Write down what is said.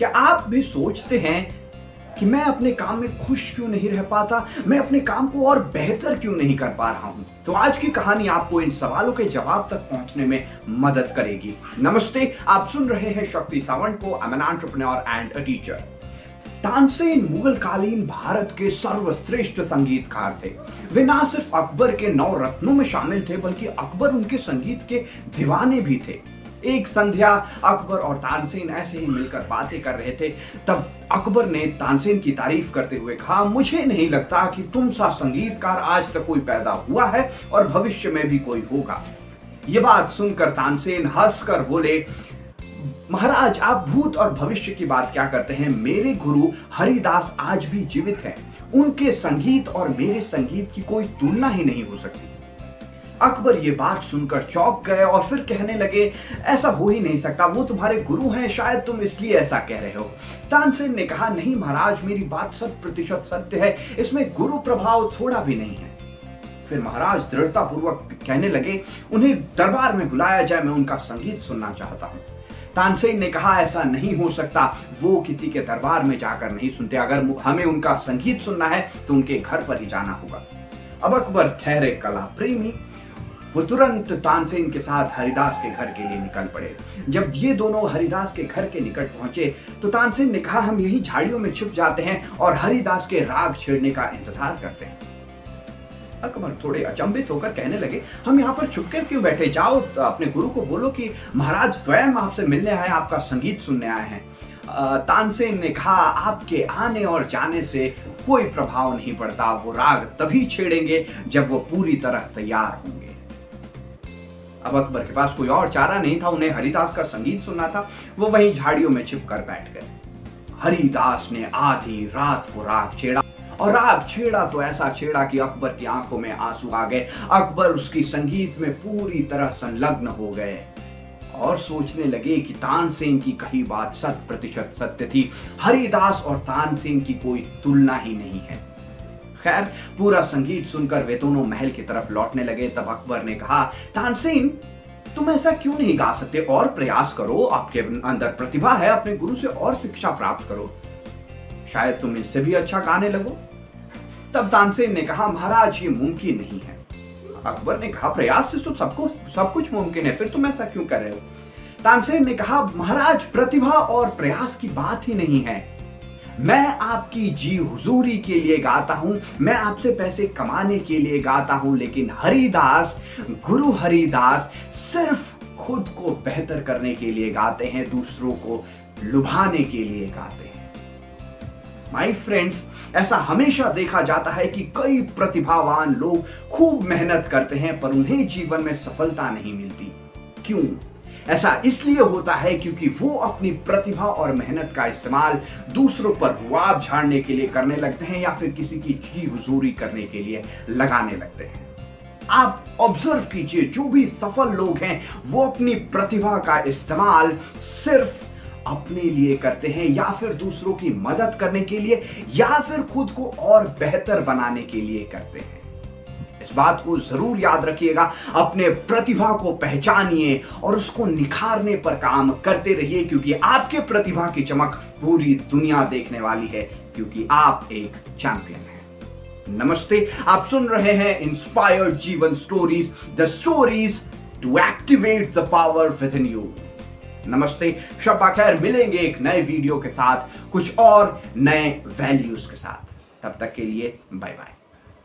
क्या आप भी सोचते हैं कि मैं अपने काम में खुश क्यों नहीं रह पाता? मैं अपने काम को और बेहतर क्यों नहीं कर पा रहा हूँ? तो आज की कहानी आपको इन सवालों के जवाब तक पहुँचने में मदद करेगी। नमस्ते, आप सुन रहे हैं शक्ति सावंत को। Entrepreneur and a teacher Tansen Mughal कालीन भारत के सर्वश्रेष्ठ संगीतकार थे। वे ना सिर्फ़ अकबर के नौ रत्नों में शामिल थे, बल्कि अकबर उनके संगीत के दीवाने भी थे। एक संध्या अकबर और तानसेन ऐसे ही मिलकर बातें कर रहे थे। तब अकबर ने तानसेन की तारीफ़ करते हुए कहा, मुझे नहीं लगता कि तुम सा संगीतकार आज तक कोई पैदा हुआ है और भविष्य में भी कोई होगा। ये बात सुनकर तानसेन हंसकर बोले, महाराज, आप भूत और भविष्य की बात क्या करते हैं? मेरे गुरु हरिदास आज भी जीवित हैं। उनके संगीत और मेरे संगीत की कोई तुलना ही नहीं हो सकती। अकबर ये बात सुनकर चौंक गए और फिर कहने लगे, ऐसा हो ही नहीं सकता, वो तुम्हारे गुरु हैं, शायद तुम इसलिए ऐसा कह रहे हो। तानसेन ने कहा, नहीं महाराज, मेरी बात शत प्रतिशत सत्य है, इसमें गुरु प्रभाव थोड़ा भी नहीं है। फिर महाराज दृढ़ता पूर्वक कहने लगे, उन्हें दरबार में बुलाया जाए, मैं उनका संगीत सुनना चाहता हूँ। तानसेन ने कहा, ऐसा नहीं हो सकता, वो किसी के दरबार में जाकर नहीं सुनते। अगर हमें उनका संगीत सुनना है तो उनके घर पर ही जाना होगा। अब अकबर ठहरे कला प्रेमी वो तुरंत तानसेन के साथ हरिदास के घर के लिए निकल पड़े। जब ये दोनों हरिदास के घर के निकट पहुँचे तो तानसेन ने कहा, हम यही झाड़ियों में छिप जाते हैं और हरिदास के राग छेड़ने का इंतज़ार करते हैं। अकबर थोड़े अचंभित होकर कहने लगे, हम यहाँ पर छुपकर क्यों बैठे? जाओ, अपने गुरु को बोलो कि महाराज स्वयं आपसे मिलने आए, आपका संगीत सुनने आए हैं। तानसेन ने कहा, आपके आने और जाने से कोई प्रभाव नहीं पड़ता, वो राग तभी छेड़ेंगे जब वो पूरी तरह तैयार होंगे। अब अकबर के पास कोई और चारा नहीं था, उन्हें हरिदास का संगीत सुनना था। वो वहीं झाड़ियों में छिप कर बैठ गए। हरिदास ने आधी रात को राग छेड़ा, और राग छेड़ा तो ऐसा छेड़ा कि अकबर की आँखों में आँसू आ गए। अकबर उसकी संगीत में पूरी तरह संलग्न हो गए, और सोचने लगे कि तानसेन की कही बात शत प्रतिशत सत्य थी। हरिदास और तानसेन की कोई तुलना ही नहीं है। खैर, पूरा संगीत सुनकर वे दोनों महल की तरफ़ लौटने लगे, तब अकबर ने कहा, तानसेन, तुम ऐसा क्यों नहीं गा सकते? और प्रयास करो, आपके अंदर प्रतिभा है, अपने गुरु से और शिक्षा प्राप्त करो। शायद तुम इससे भी अच्छा गाने लगो। तब तानसेन ने कहा, महाराज, ये मुमकिन नहीं है। अकबर ने कहा, प्रयास से तो सबको, सब कुछ मुमकिन है, फिर तुम ऐसा क्यों कर रहे हो? तानसेन ने कहा, महाराज, प्रतिभा और प्रयास की बात ही नहीं है। मैं आपकी जी हुजूरी के लिए गाता हूँ, मैं आपसे पैसे कमाने के लिए गाता हूँ, लेकिन हरिदास, गुरु हरिदास सिर्फ़ खुद को बेहतर करने के लिए गाते हैं, दूसरों को लुभाने के लिए गाते हैं। माई फ्रेंड्स ऐसा हमेशा देखा जाता है कि कई प्रतिभावान लोग खूब मेहनत करते हैं, पर उन्हें जीवन में सफलता नहीं मिलती। क्यों? ऐसा इसलिए होता है क्योंकि वो अपनी प्रतिभा और मेहनत का इस्तेमाल दूसरों पर रुआब झाड़ने के लिए करने लगते हैं या फिर किसी की जी हजूरी करने के लिए लगाने लगते हैं। आप ऑब्ज़र्व कीजिए, जो भी सफल लोग हैं, वो अपनी प्रतिभा का इस्तेमाल सिर्फ़ अपने लिए करते हैं या फिर दूसरों की मदद करने के लिए या फिर खुद को और बेहतर बनाने के लिए करते हैं। इस बात को ज़रूर याद रखिएगा। अपने प्रतिभा को पहचानिए और उसको निखारने पर काम करते रहिए, क्योंकि आपके प्रतिभा की चमक पूरी दुनिया देखने वाली है, क्योंकि आप एक चैंपियन हैं। नमस्ते, आप सुन रहे हैं इंस्पायर्ड जीवन stories the stories to activate the power within you नमस्ते शब्बा खैर, मिलेंगे एक नए वीडियो के साथ, कुछ और नए वैल्यूज़ के साथ। तब तक के लिए बाय बाय